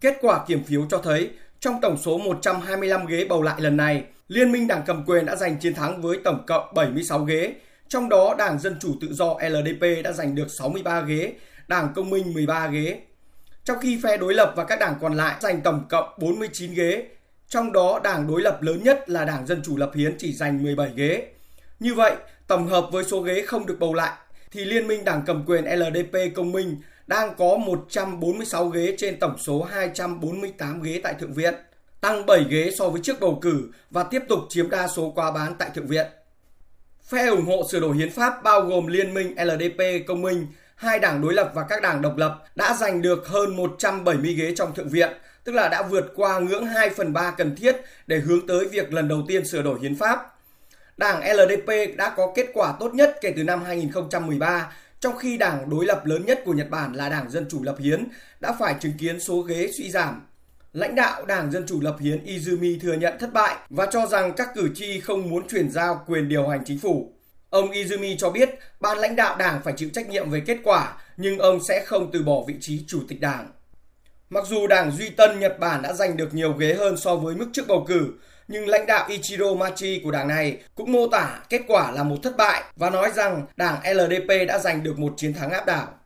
Kết quả kiểm phiếu cho thấy, trong tổng số 125 ghế bầu lại lần này, Liên minh Đảng cầm quyền đã giành chiến thắng với tổng cộng 76 ghế, trong đó Đảng Dân Chủ Tự do LDP đã giành được 63 ghế, Đảng Công minh 13 ghế. Trong khi phe đối lập và các đảng còn lại giành tổng cộng 49 ghế, trong đó đảng đối lập lớn nhất là Đảng Dân Chủ Lập Hiến chỉ giành 17 ghế. Như vậy, tổng hợp với số ghế không được bầu lại, thì Liên minh Đảng cầm quyền LDP Công minh đang có 146 ghế trên tổng số 248 ghế tại Thượng viện, tăng 7 ghế so với trước bầu cử và tiếp tục chiếm đa số qua bán tại Thượng viện. Phe ủng hộ sửa đổi hiến pháp bao gồm Liên minh LDP Công minh, hai đảng đối lập và các đảng độc lập đã giành được hơn 170 ghế trong Thượng viện, tức là đã vượt qua ngưỡng 2 phần 3 cần thiết để hướng tới việc lần đầu tiên sửa đổi hiến pháp. Đảng LDP đã có kết quả tốt nhất kể từ năm 2013, trong khi đảng đối lập lớn nhất của Nhật Bản là Đảng Dân Chủ Lập Hiến đã phải chứng kiến số ghế suy giảm. Lãnh đạo Đảng Dân Chủ Lập Hiến Izumi thừa nhận thất bại và cho rằng các cử tri không muốn chuyển giao quyền điều hành chính phủ. Ông Izumi cho biết ban lãnh đạo đảng phải chịu trách nhiệm về kết quả, nhưng ông sẽ không từ bỏ vị trí chủ tịch đảng. Mặc dù đảng Duy Tân Nhật Bản đã giành được nhiều ghế hơn so với mức trước bầu cử, nhưng lãnh đạo Ichiro Machi của đảng này cũng mô tả kết quả là một thất bại và nói rằng đảng LDP đã giành được một chiến thắng áp đảo.